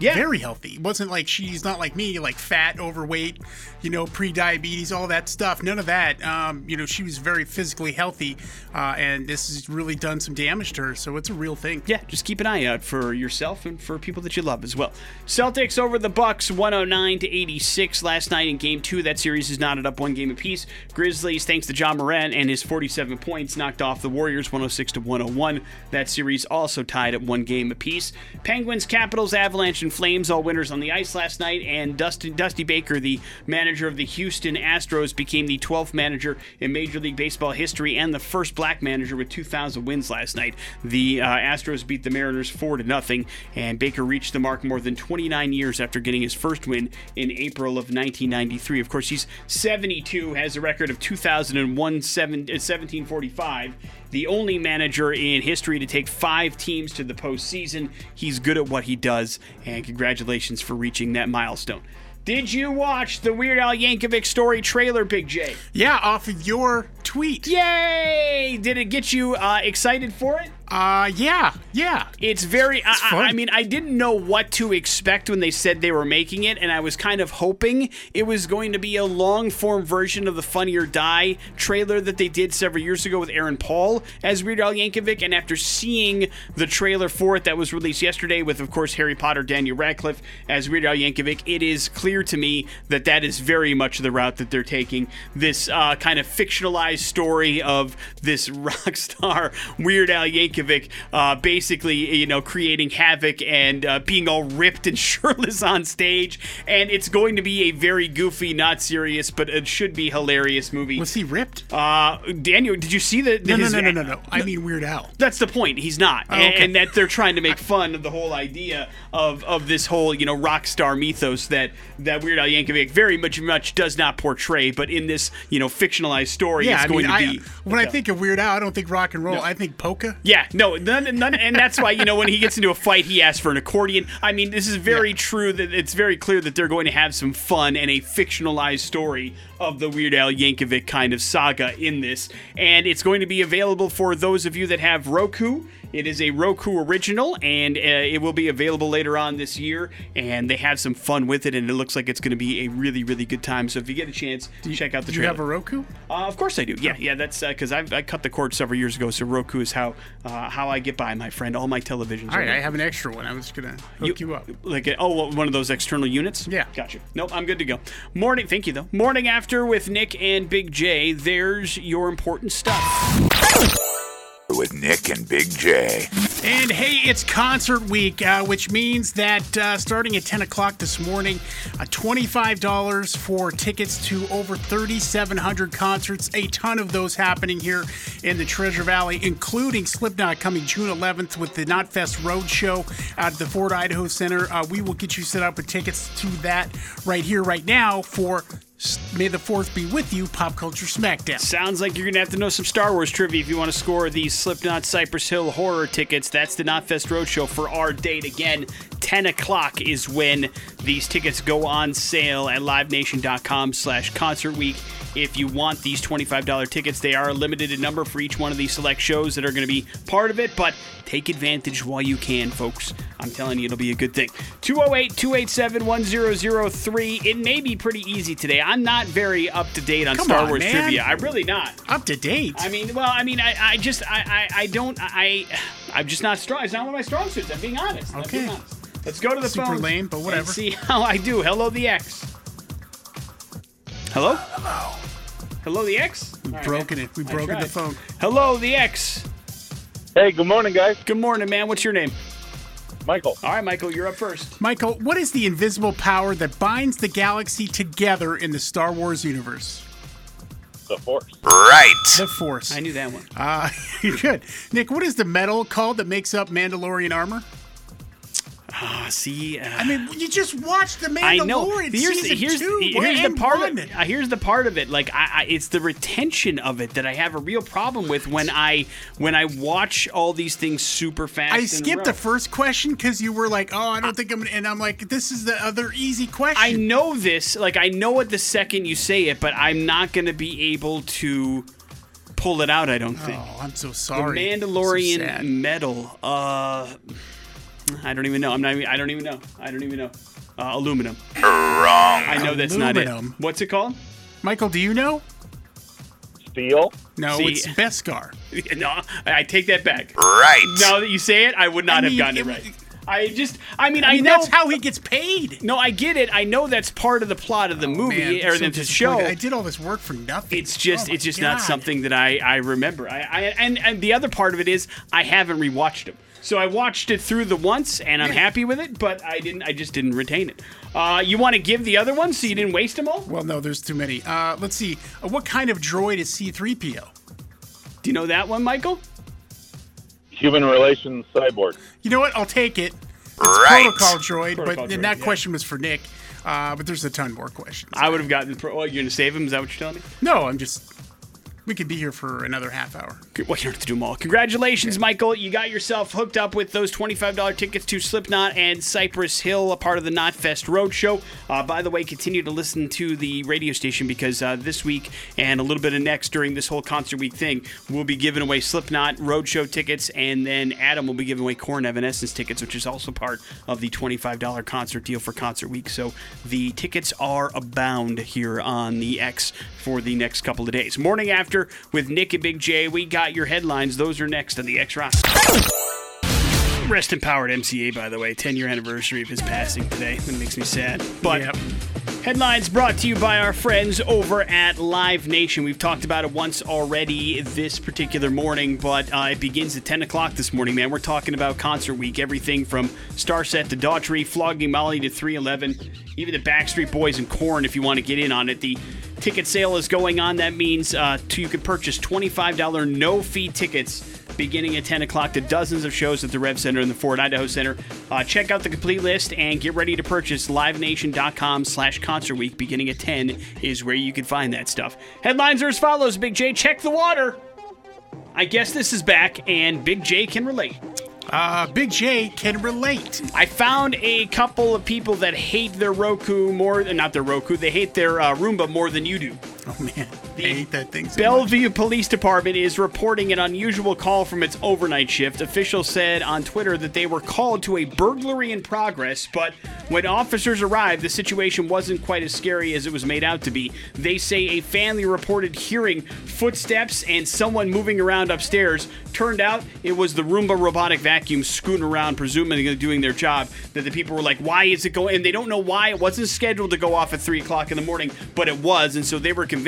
Yeah. Very healthy. It wasn't like she's not like me, like fat, overweight, you know, pre-diabetes, all that stuff. None of that. Um, you know, she was very physically healthy, uh, and this has really done some damage to her. So it's a real thing. Yeah, just keep an eye out for yourself and for people that you love as well. Celtics over the Bucks 109 to 86 last night in game 2. That series is knotted up one game apiece. Grizzlies thanks to Ja Morant and his 47 points knocked off the Warriors 106 to 101. That series also tied at one game apiece. Penguins, Capitals, Avalanche and Flames all winners on the ice last night and Dusty Dusty Baker, the manager of the Houston Astros became the 12th manager in Major League Baseball history and the first black manager with 2,000 wins last night. The uh, Astros beat the Mariners 4 to nothing, and Baker reached the mark more than 29 years after getting his first win in April of 1993. Of course, he's 72, has a record of 2001 seven- uh, 1745 the only manager in history to take five teams to the postseason. He's good at what he does, and congratulations for reaching that milestone. Did you watch the Weird Al Yankovic story trailer, Big J? Yeah, off of your tweet. Yay! Did it get you uh, excited for it? Uh, yeah, yeah. It's very. I, I. I mean, I didn't know what to expect when they said they were making it, and I was kind of hoping it was going to be a long form version of the Funny or Die trailer that they did several years ago with Aaron Paul as Weird Al Yankovic. And after seeing the trailer for it that was released yesterday, with of course Harry Potter, Daniel Radcliffe as Weird Al Yankovic, it is clear to me that that is very much the route that they're taking. This uh, kind of fictionalized story of this rock star Weird Al Yankovic, uh, basically, you know, creating havoc and uh, being all ripped and shirtless on stage. And it's going to be a very goofy, not serious, but it should be hilarious movie. Was he ripped? Uh, Daniel, did you see the? the no, no, no, no, no, no. I mean Weird Al. that's the point. He's not, Oh, and, okay. and that they're trying to make fun of the whole idea of of this whole you know rock star mythos that that Weird Al Yankovic very much much does not portray. But in this you know fictionalized story, Yeah, it's I going mean, to I, be. when I think of Weird Al, I don't think rock and roll. I think polka. Yeah, no, none, none, and that's why you know when he gets into a fight, he asks for an accordion. I mean, this is very Yeah. true. That it's very clear that they're going to have some fun and a fictionalized story of the Weird Al Yankovic kind of saga in this, and it's going to be available for those of you that have Roku. It is a Roku original, and uh, it will be available later on this year. And they have some fun with it, and it looks like it's going to be a really, really good time. So if you get a chance, check out the Do you have a Roku? Uh, of course I do. Yeah, yeah. That's because I I cut the cord several years ago. So Roku is how uh, how I get by, my friend. All my televisions. All right, I have an extra one. I was just gonna hook you, up. Like a, oh, one of those external units. Yeah. Gotcha. Nope, I'm good to go. Morning. Thank you though. Morning after with Nick and Big J. There's your important stuff. With Nick and Big J. And hey, it's concert week, uh, which means that uh, starting at 10 o'clock this morning, uh, $25 for tickets to over 3,700 concerts, a ton of those happening here in the Treasure Valley, including Slipknot coming June 11th with the Knotfest Roadshow at the Ford Idaho Center. Uh, we will get you set up with tickets to that right here, right now for May the fourth be with you, Pop Culture Smackdown. Sounds like you're going to have to know some Star Wars trivia if you want to score these Slipknot Cypress Hill horror tickets. That's the Knotfest Roadshow for our date. Again, 10 o'clock is when these tickets go on sale at livenation.com slash concert week. If you want these $25 tickets, they are a limited number for each one of these select shows that are going to be part of it, but take advantage while you can, folks. I'm telling you, it'll be a good thing. 208 287 1003. It may be pretty easy today. I'm not very up to date on Come Star on, Wars man. trivia. I'm really not. Up to date. I mean, well, I mean, I, I just, I, I, I don't, I, I'm just not strong. It's not one of my strong suits. I'm being honest. I'm being Okay. honest. Let's go to the Super phone. lame, but and whatever. see how I do. Hello, the X. Hello. Hello. Hello, the X. All right, broken man. it. We've broken the phone. Hello, the X. Hey, good morning, guys. Good morning, man. What's your name? Michael. All right, Michael, you're up first. Michael, what is the invisible power that binds the galaxy together in the Star Wars universe? The Force. Right. The Force. I knew that one. Uh, you're good. Nick, what is the metal called that makes up Mandalorian armor? Ah, see, uh, I mean, you just watched the Mandalorian I know. Here's season here's, two. the- here's the part one. of uh, here's the part of it. Like I, I, it's the retention of it that I have a real problem with when I when I watch all these things super fast. I skipped the first question because you were like, "Oh, I don't think I'm," and I'm like, "This is the other easy question." I know this. Like I know it the second you say it, but I'm not going to be able to pull it out. I don't think. Oh, I'm so the sorry. So Mandalorian sad. metal. Uh, I don't even know. I'm not. Even, I don't even know. I don't even know. Uh, aluminum. Wrong. I know that's not Aluminum. it. What's it called? Michael, do you know? Steel. No, See- it's Beskar. No, I take that back. Right. Now that you say it, I would not I have mean, gotten it, it- right. I just, I mean, I, I mean, know. that's how he gets paid. no, I get it. I know that's part of the plot of the movie Man, or so the, the show. disappointed. I did all this work for nothing. It's just, Oh my it's just not God. something that I, I remember. I, I, and, and the other part of it is I haven't rewatched them. So I watched it through the once, and I'm Yeah. happy with it. But I didn't, I just didn't retain it. Uh, you want to give the other ones so you didn't waste them all? Well, no, there's too many. Uh, let's see. Uh, what kind of droid is C3PO? Do you know that one, Michael? Human relations cyborg. You know what? I'll take it. Right. Protocol droid, Protocol but then droid, that yeah. question was for Nick. Uh, but there's a ton more questions. I would have gotten. Pro- oh, you're gonna save him? Is that what you're telling me? no, I'm just. We could be here for another half hour. Well, you don't have to do them all. Congratulations, Michael. You got yourself hooked up with those $25 tickets to Slipknot and Cypress Hill, a part of the Knotfest Roadshow. Uh, by the way, continue to listen to the radio station because uh, this week and a little bit of next during this whole concert week thing, we'll be giving away Slipknot Roadshow tickets, and then Adam will be giving away Korn Evanescence tickets, which is also part of the $25 concert deal for Concert Week. So the tickets are abound here on the X for the next couple of days. Morning after with Nick and Big J, we got your headlines. Those are next on the X Rock. Rest in power MCA, by the way. 10 year anniversary of his passing today. That makes me sad. But Yep. Headlines brought to you by our friends over at Live Nation. We've talked about it once already this particular morning, but uh, it begins at 10 o'clock this morning, man. We're talking about concert week. Everything from Starset to Daughtry, Flogging Molly to 311, even the Backstreet Boys and Korn if you want to get in on it. The ticket sale is going on. That means uh, you can purchase $25 no fee tickets beginning at 10 o'clock to dozens of shows at the Rev Center and the Ford Idaho Center. Uh, check out the complete list and get ready to purchase livenation.com slash concert week beginning at 10 is where you can find that stuff. Headlines are as follows, Big J. Check the water. I guess this is back and Big J can relate. Uh, Big J can relate. I found a couple of people that hate their Roku more, not their Roku, they hate their uh, Roomba more than you do. Oh man, I hate that thing. So much. Bellevue Police Department is reporting an unusual call from its overnight shift. Officials said on Twitter that they were called to a burglary in progress, but when officers arrived, the situation wasn't quite as scary as it was made out to be. They say a family reported hearing footsteps and someone moving around upstairs. Turned out it was the Roomba robotic vacuum scooting around, presumably doing their job. That the people were like, "Why is it going?" And they don't know why it wasn't scheduled to go off at three o'clock in the morning, but it was, and so they were convinced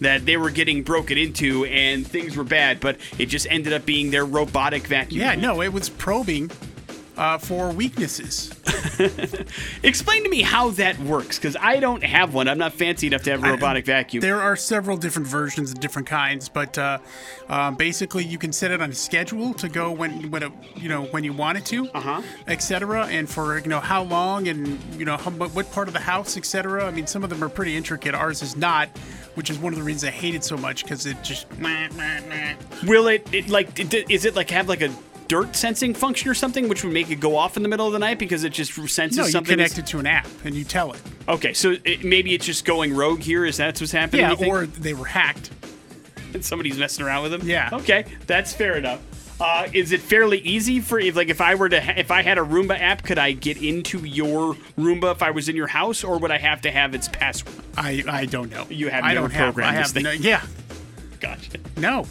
that they were getting broken into and things were bad. But it just ended up being their robotic vacuum. Yeah, no, it was probing uh, for weaknesses. Explain to me how that works, because I don't have one. I'm not fancy enough to have a robotic vacuum. There are several different versions and different kinds, but uh, uh, basically you can set it on a schedule to go when when it, you know when you want it to, Uh-huh. etc. And for you know how long and you know how, what what part of the house, etc. I mean, some of them are pretty intricate. Ours is not, which is one of the reasons I hate it so much because it just. Will it, it like it- is it like have like a dirt sensing function or something, which would make it go off in the middle of the night because it just senses No, you something? connect it to an app and you tell it. Okay, so it, maybe it's just going rogue here. Is that what's happening? Yeah, or they were hacked. And somebody's messing around with them. Yeah. Okay, that's fair enough. Uh, is it fairly easy for if like if I were to ha- if I had a Roomba app, could I get into your Roomba if I was in your house, or would I have to have its password? I I don't know. You have I never don't have. programmed I this have thing. no, yeah. Gotcha. No,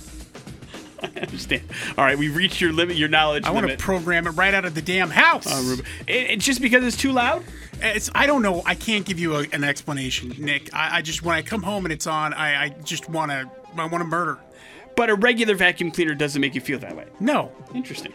I understand. All right, we've reached your limit, your knowledge I want to program it right out of the damn house. on Roomba. It, it- just because it's too loud. It's I don't know. I can't give you a, an explanation, Nick. I, I just when I come home and it's on, I, I just want to I want to murder. But a regular vacuum cleaner doesn't make you feel that way. No, Interesting.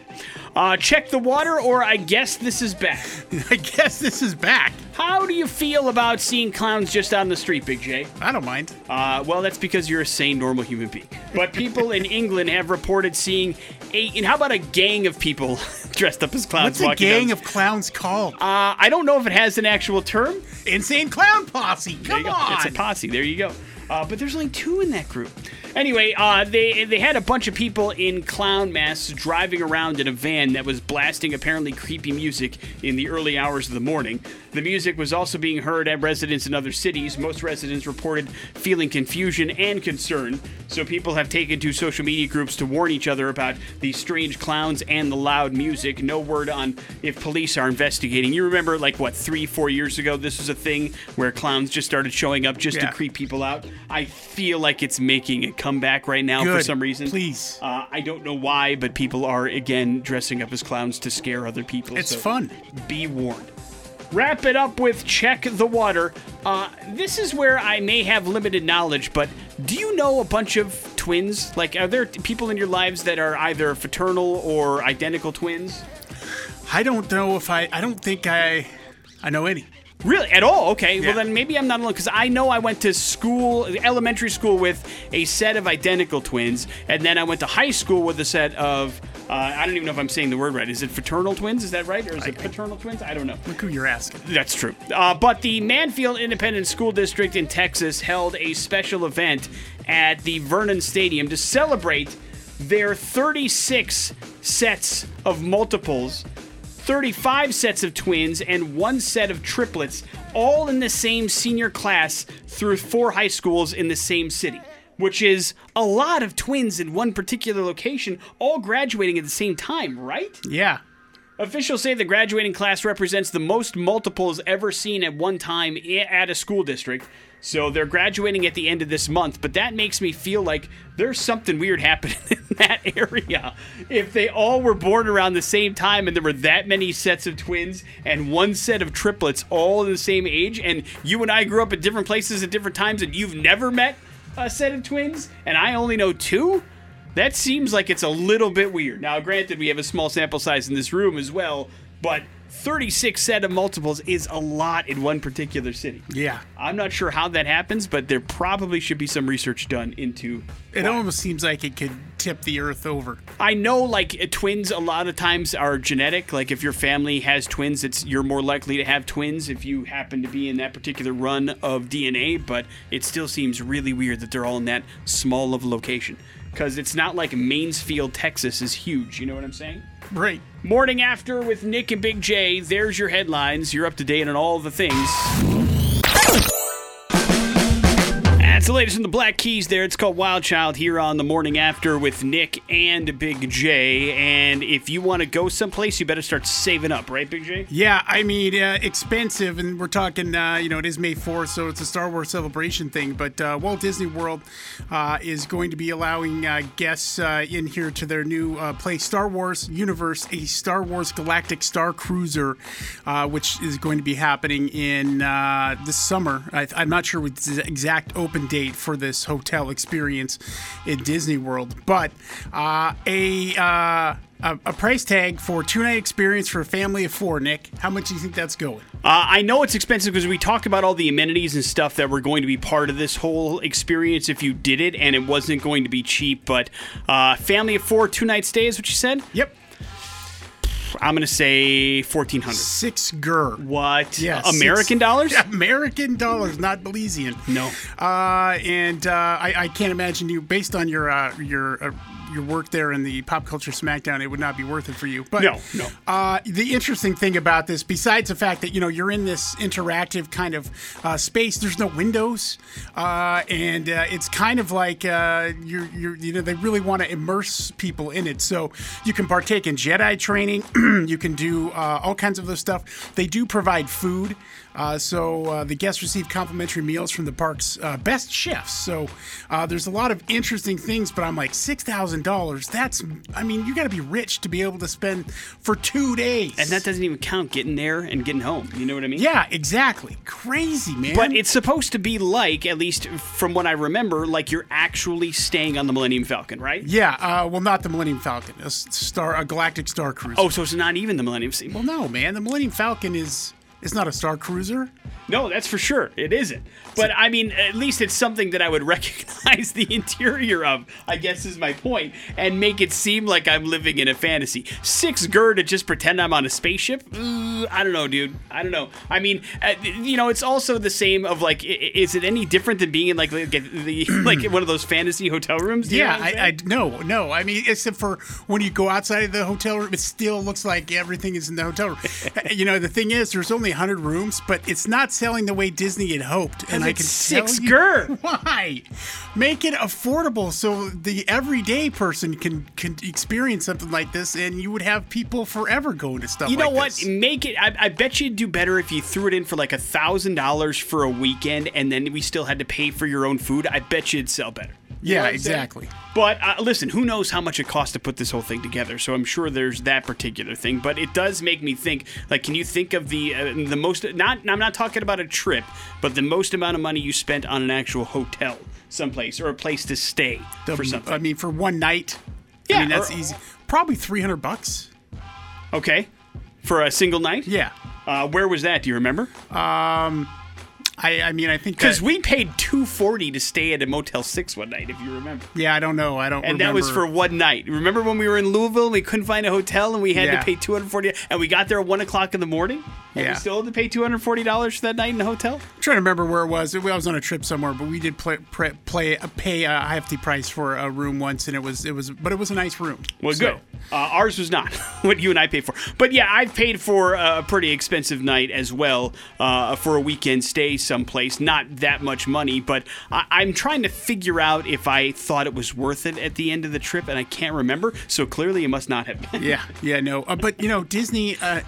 Uh, check the water, or I guess this is back. I guess this is back. How do you feel about seeing clowns just on the street, Big J? I don't mind. Uh, well, that's because you're a sane, normal human being. But people in England have reported seeing a. And how about a gang of people dressed up as clowns What's a gang down- of clowns called? Uh, I don't know if it has an actual term. Insane Clown Posse. Come on. It's a posse. There you go. Uh, but there's only two in that group. Anyway, uh, they they had a bunch of people in clown masks driving around in a van that was blasting apparently creepy music in the early hours of the morning. The music was also being heard at residents in other cities. Most residents reported feeling confusion and concern. So people have taken to social media groups to warn each other about these strange clowns and the loud music. No word on if police are investigating. You remember, like what, three, four years ago, this was a thing where clowns just started showing up just Yeah. to creep people out. I feel like it's making a comeback right now for some reason. Please. Uh, I don't know why, but people are again dressing up as clowns to scare other people. It's so fun. Be warned. Wrap it up with check the water. Uh, this is where I may have limited knowledge, but do you know a bunch of twins? Like, are there people in your lives that are either fraternal or identical twins? I don't know if I. I don't think I. I know any. Really? At all? Okay. Yeah. Well, then maybe I'm not alone because I know I went to school, elementary school, with a set of identical twins, and then I went to high school with a set of. Uh, I don't even know if I'm saying the word right. Is it fraternal twins? Is that right, or is it paternal twins? I don't know. Look who you're asking. That's true. Uh, but the Mansfield Independent School District in Texas held a special event at the Vernon Stadium to celebrate their 36 sets of multiples, 35 sets of twins, and one set of triplets, all in the same senior class through four high schools in the same city. Which is a lot of twins in one particular location, all graduating at the same time, right? Yeah. Officials say the graduating class represents the most multiples ever seen at one time at a school district. So they're graduating at the end of this month, but that makes me feel like there's something weird happening in that area. If they all were born around the same time and there were that many sets of twins and one set of triplets all in the same age, and you and I grew up at different places at different times and you've never met a set of twins, and I only know two, that seems like it's a little bit weird. Now, granted, we have a small sample size in this room as well, but 36 set of multiples is a lot in one particular city. Yeah. I'm not sure how that happens, but there probably should be some research done into. It almost seems like it could tip the earth over. I know, like uh, twins, a lot of times are genetic. Like if your family has twins, it's you're more likely to have twins if you happen to be in that particular run of DNA. But it still seems really weird that they're all in that small of a location because it's not like Mansfield, Texas, is huge. You know what I'm saying? Right. Morning after with Nick and Big J. There's your headlines. You're up to date on all the things. That's the latest from the Black Keys there. It's called Wild Child here on the morning after with Nick and Big J. And if you want to go someplace, you better start saving up, right, Big J? Yeah, I mean, uh, expensive, and we're talking, uh, you know, it is May 4th, so it's a Star Wars celebration thing. But uh, Walt Disney World uh, is going to be allowing uh, guests uh, in here to their new play Star Wars Universe, a Star Wars Galactic Star Cruiser, which is going to be happening in this summer. I, I'm not sure what the exact open date for this hotel experience in Disney World, but uh, a uh, a, price tag for two night experience for a family of four. Nick, how much do you think that's going? Uh, I know it's expensive because we talked about all the amenities and stuff that were going to be part of this whole experience if you did it, and it wasn't going to be cheap. But uh, family of four, two night stay is what you said. Yep, I'm gonna say fourteen hundred. six gur. What? Yeah, American six- dollars? American dollars, not Belizean. No. Uh, and uh, I, I can't imagine you, based on your uh, your uh, your work there in the pop culture SmackDown, it would not be worth it for you. But No, no. Uh, the interesting thing about this, besides the fact that you know you're in this interactive kind of uh, space, there's no windows, uh, and uh, it's kind of like uh, you're, you're you know they really want to immerse people in it. So you can partake in Jedi training, you can do uh, all kinds of other stuff. They do provide food. Uh, so uh, the guests receive complimentary meals from the park's uh, best chefs. So uh, there's a lot of interesting things, but I'm like six thousand dollars. That's, I mean, you got to be rich to be able to spend for two days. And that doesn't even count getting there and getting home. You know what I mean? yeah, exactly. Crazy man. But it's supposed to be like, at least from what I remember, like you're actually staying on the Millennium Falcon, right? yeah. Uh, well, not the Millennium Falcon, a star, a Galactic Star Cruiser. Oh, so it's not even the Millennium Falcon. well, no, man. The Millennium Falcon is. It's not a Star Cruiser. No, that's for sure. It isn't. But I mean, at least it's something that I would recognize the interior of, I guess is my point, and make it seem like I'm living in a fantasy. Six gur to just pretend I'm on a spaceship? Uh, I don't know, dude. I don't know. I mean, uh, you know, it's also the same of like, is it any different than being in like, like, the, like one of those fantasy hotel rooms? You Yeah, I, I no, no. I mean, except for when you go outside of the hotel room, it still looks like everything is in the hotel room. you know, the thing is, there's only 100 rooms, but it's not selling the way Disney had hoped. And I can six tell you why. Make it affordable so the everyday person can can experience something like this, and you would have people forever going to stuff. You know like what? this. Make it. I, I bet you'd do better if you threw it in for like a thousand dollars for a weekend, and then we still had to pay for your own food. I bet you'd sell better. You know Yeah, saying? exactly. But uh, listen, who knows how much it costs to put this whole thing together? So I'm sure there's that particular thing. But it does make me think. Like, can you think of the uh, the most? Not. I'm not talking about a trip, but the most amount of money you spent on an actual hotel, someplace, or a place to stay The- for something. I mean, for one night. Yeah, I mean that's or- easy. Probably 300 bucks. okay, for a single night. Yeah. Uh, where was that? Do you remember? I, I mean, I think Because we paid two forty to stay at a Motel Six one night, if you remember. Yeah, I don't know. I don't. And that was for one night. Remember when we were in Louisville and we couldn't find a hotel and we had Yeah. to pay two hundred forty, and we got there at one o'clock in the morning. And Yeah. we still had to pay two hundred forty dollars for that night in the hotel. I'm trying to remember where it was. I was on a trip somewhere, but we did play, play, play pay a hefty price for a room once, and it was it was, but it was a nice room. Well, So- good. Uh, ours was not what you and I paid for. But yeah, I've paid for a pretty expensive night as well uh, for a weekend stay someplace. Not that much money, but I- I'm trying to figure out if I thought it was worth it at the end of the trip, and I can't remember. So clearly, it must not have been. Yeah, yeah, no. Uh, but you know, Disney. Uh,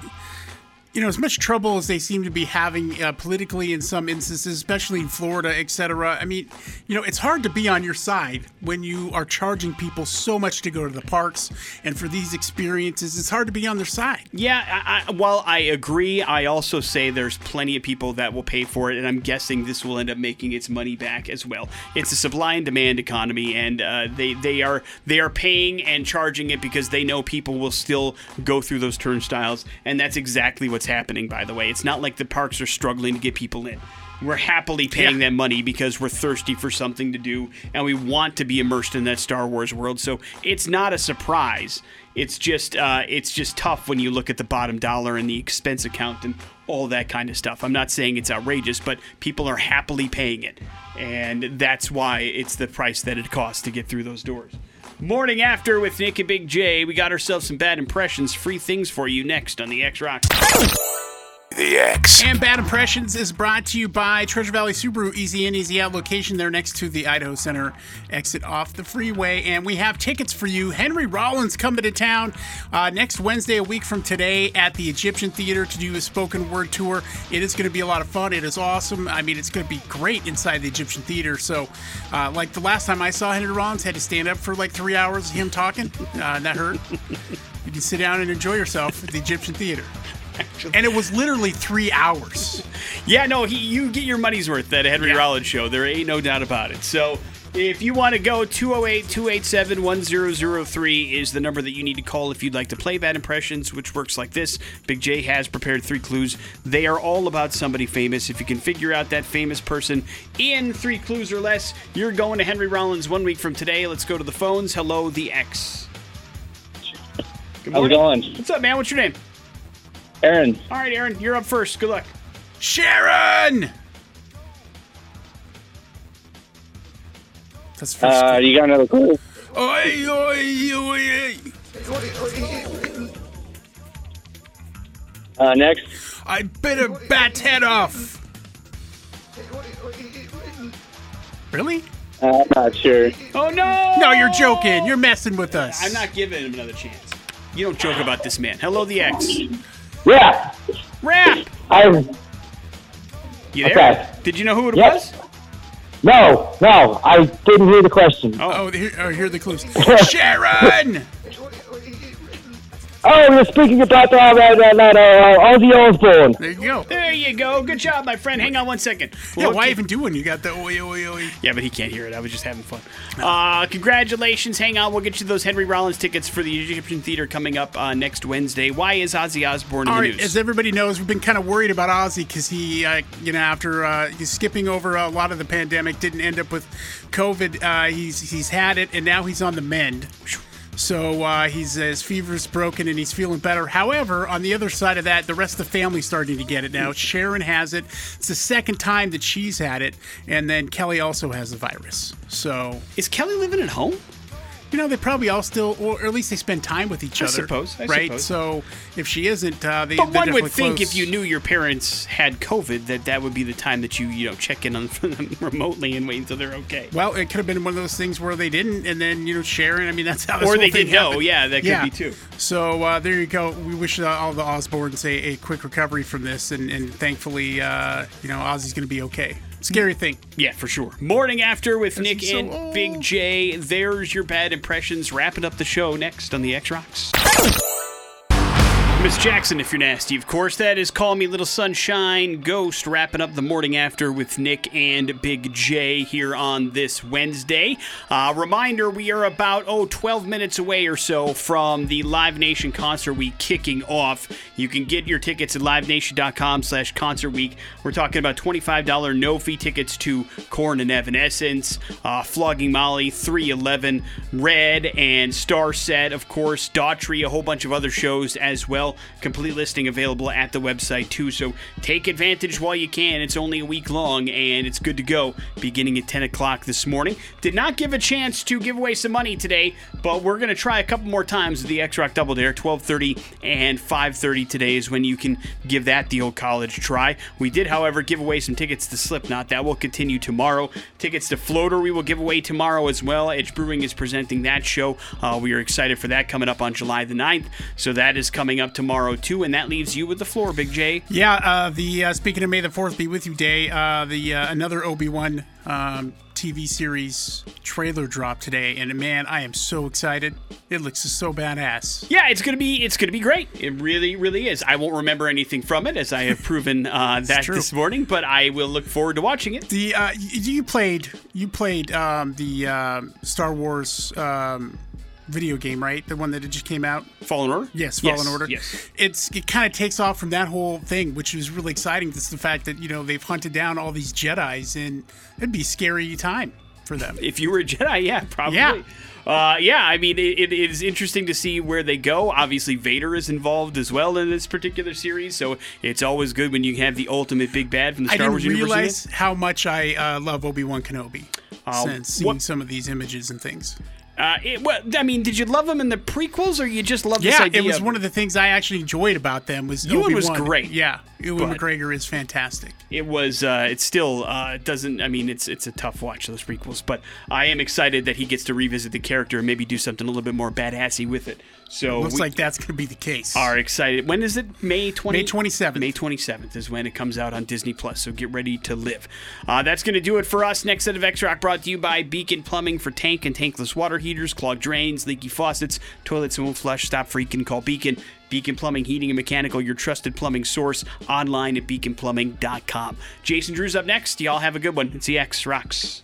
you know, as much trouble as they seem to be having uh, politically in some instances, especially in Florida, et cetera. I mean, you know, it's hard to be on your side when you are charging people so much to go to the parks and for these experiences. It's hard to be on their side. Yeah, I, I, while I agree, I also say there's plenty of people that will pay for it, and I'm guessing this will end up making its money back as well. It's a supply and demand economy, and uh, they they are they are paying and charging it because they know people will still go through those turnstiles, and that's exactly what's happening. By the way, it's not like the parks are struggling to get people in. We're happily paying Yeah. them money because we're thirsty for something to do and we want to be immersed in that Star Wars world. So it's not a surprise. It's just uh, it's just tough when you look at the bottom dollar and the expense account and all that kind of stuff. I'm not saying it's outrageous, but people are happily paying it, and that's why it's the price that it costs to get through those doors. Morning after with Nick and Big J, we got ourselves some bad impressions. Free things for you next on the X Rock. The X. And Bad Impressions is brought to you by Treasure Valley Subaru. Easy in, easy out location there next to the Idaho Center exit off the freeway. And we have tickets for you. Henry Rollins coming to town uh, next Wednesday, a week from today, at the Egyptian Theater to do a spoken word tour. It is going to be a lot of fun. It is awesome. I mean, it's going to be great inside the Egyptian Theater. So, uh, like the last time I saw Henry Rollins, had to stand up for like three hours of him talking. Uh, that hurt. you can sit down and enjoy yourself at the Egyptian Theater. And it was literally three hours. Yeah, no, he, you get your money's worth at a Henry Yeah. Rollins show. There ain't no doubt about it. So If you want to go, 208 287 1003 is the number that you need to call if you'd like to play Bad Impressions, which works like this. Big J has prepared three clues. They are all about somebody famous. If you can figure out that famous person in three clues or less, you're going to Henry Rollins one week from today. Let's go to the phones. Hello, the X. Good How's it going? What's up, man? What's your name? Aaron. All right, Aaron, you're up first. Good luck. Sharon. That's the first. Uh, you got another clue? Oi, oi, oi, oi. Uh, next. I bit a bat's head off. Really? Uh, I'm not sure. Oh, no! No, you're joking. You're messing with us. I'm not giving him another chance. You don't joke about this man. Hello, the X. Yeah. Rap! I. You there? Okay. Did you know who it Yep. was? No, no, I didn't hear the question. Oh, oh here, oh, here are the clues. Sharon. Oh, you're speaking about uh, that, that, that uh, Ozzy Osbourne. There you go. There you go. Good job, my friend. Hang on one second. Yeah, why keep- even do one? You got the oi, oi, oi. Yeah, but he can't hear it. I was just having fun. Uh, congratulations. Hang on. We'll get you those Henry Rollins tickets for the Egyptian Theater coming up uh, next Wednesday. Why is Ozzy Osbourne in All the right, news? as everybody knows, we've been kind of worried about Ozzy because he, uh, you know, after uh, he's skipping over a lot of the pandemic, didn't end up with COVID. Uh, he's he's had it, and now he's on the mend. So uh, he's his fever's broken and he's feeling better. However, on the other side of that, the rest of the family's starting to get it now. Sharon has it. It's the second time that she's had it, and then Kelly also has the virus. So is Kelly living at home? You know, they probably all still, or at least they spend time with each other. I other. suppose, I right? suppose. So if she isn't, uh, they. But one would definitely think if you knew your parents had COVID, that that would be the time that you, you know, check in on them remotely and wait until they're okay. Well, it could have been one of those things where they didn't, and then you know, Sharon. I mean, that's how. This Or they thing did know. Yeah, that could Yeah. be too. So uh, there you go. We wish uh, all the Osbournes a, a quick recovery from this, and, and thankfully, uh, you know, Ozzy's going to be okay. Scary thing. Yeah, for sure. Morning after with Nick so and. Big J. There's your bad impressions. Wrapping up the show next on the X Rocks. Miss Jackson, if you're nasty, of course. That is Call Me Little Sunshine Ghost, wrapping up the morning after with Nick and Big J here on this Wednesday. Uh, reminder we are about, oh, 12 minutes away or so from the Live Nation Concert Week kicking off. You can get your tickets at livenation.com slash concert week. We're talking about $25 no fee tickets to Korn and Evanescence, uh, Flogging Molly, 311, Red, and Starset, of course, Daughtry, a whole bunch of other shows as well. Complete listing available at the website too. So take advantage while you can. It's only a week long and it's good to go beginning at 10 o'clock this morning. Did not give a chance to give away some money today, but we're going to try a couple more times with the X Rock Double Dare. 12:30 and 5:30 today is when you can give that the old college try. We did, however, give away some tickets to Slipknot. That will continue tomorrow. Tickets to Floater we will give away tomorrow as well. Edge Brewing is presenting that show. Uh, we are excited for that coming up on July the 9th. So that is coming up tomorrow too, and that leaves you with the floor, Big J. Yeah. Uh, the uh, speaking of May the Fourth be with you day. Uh, the uh, another Obi Wan um, TV series trailer drop today, and man, I am so excited. It looks so badass. Yeah, it's gonna be it's gonna be great. It really, really is. I won't remember anything from it, as I have proven uh, that true. this morning, but I will look forward to watching it. The uh, you played you played um, the um, Star Wars um, video game, right? The one that just came out. Fallen Order. Yes, Fallen Yes, Order. yes. It's it kind of takes off from that whole thing, which is really exciting. It's the fact that you know they've hunted down all these Jedi's, and it'd be a scary time for them. If you were a Jedi, yeah, probably. Yeah. Uh, yeah, I mean, it, it is interesting to see where they go. Obviously, Vader is involved as well in this particular series, so it's always good when you have the ultimate big bad from the I Star Wars universe. in it. realize how much I uh, love Obi Wan Kenobi since seeing what- some of these images and things. Uh, it, well, I mean, did you love them in the prequels, or you just love this Yeah, it was of- one of the things I actually enjoyed about them was Ewan was Obi-Wan. great, Yeah, Ewan McGregor is fantastic. it was uh, it still uh, doesn't i mean it's it's a tough watch those prequels but i am excited that he gets to revisit the character and maybe do something a little bit more badassy with it so Looks like that's going to be the case. are excited when is it may 20 May 27th. may 27th is when it comes out on disney plus so get ready to live uh, that's going to do it for us next set of x rock brought to you by beacon plumbing for tank and tankless water heaters clogged drains leaky faucets toilets and won't flush stop freaking call beacon Beacon Plumbing, Heating and Mechanical, your trusted plumbing source online at beaconplumbing.com. Jason Drew's up next. Y'all have a good one. It's the X Rocks.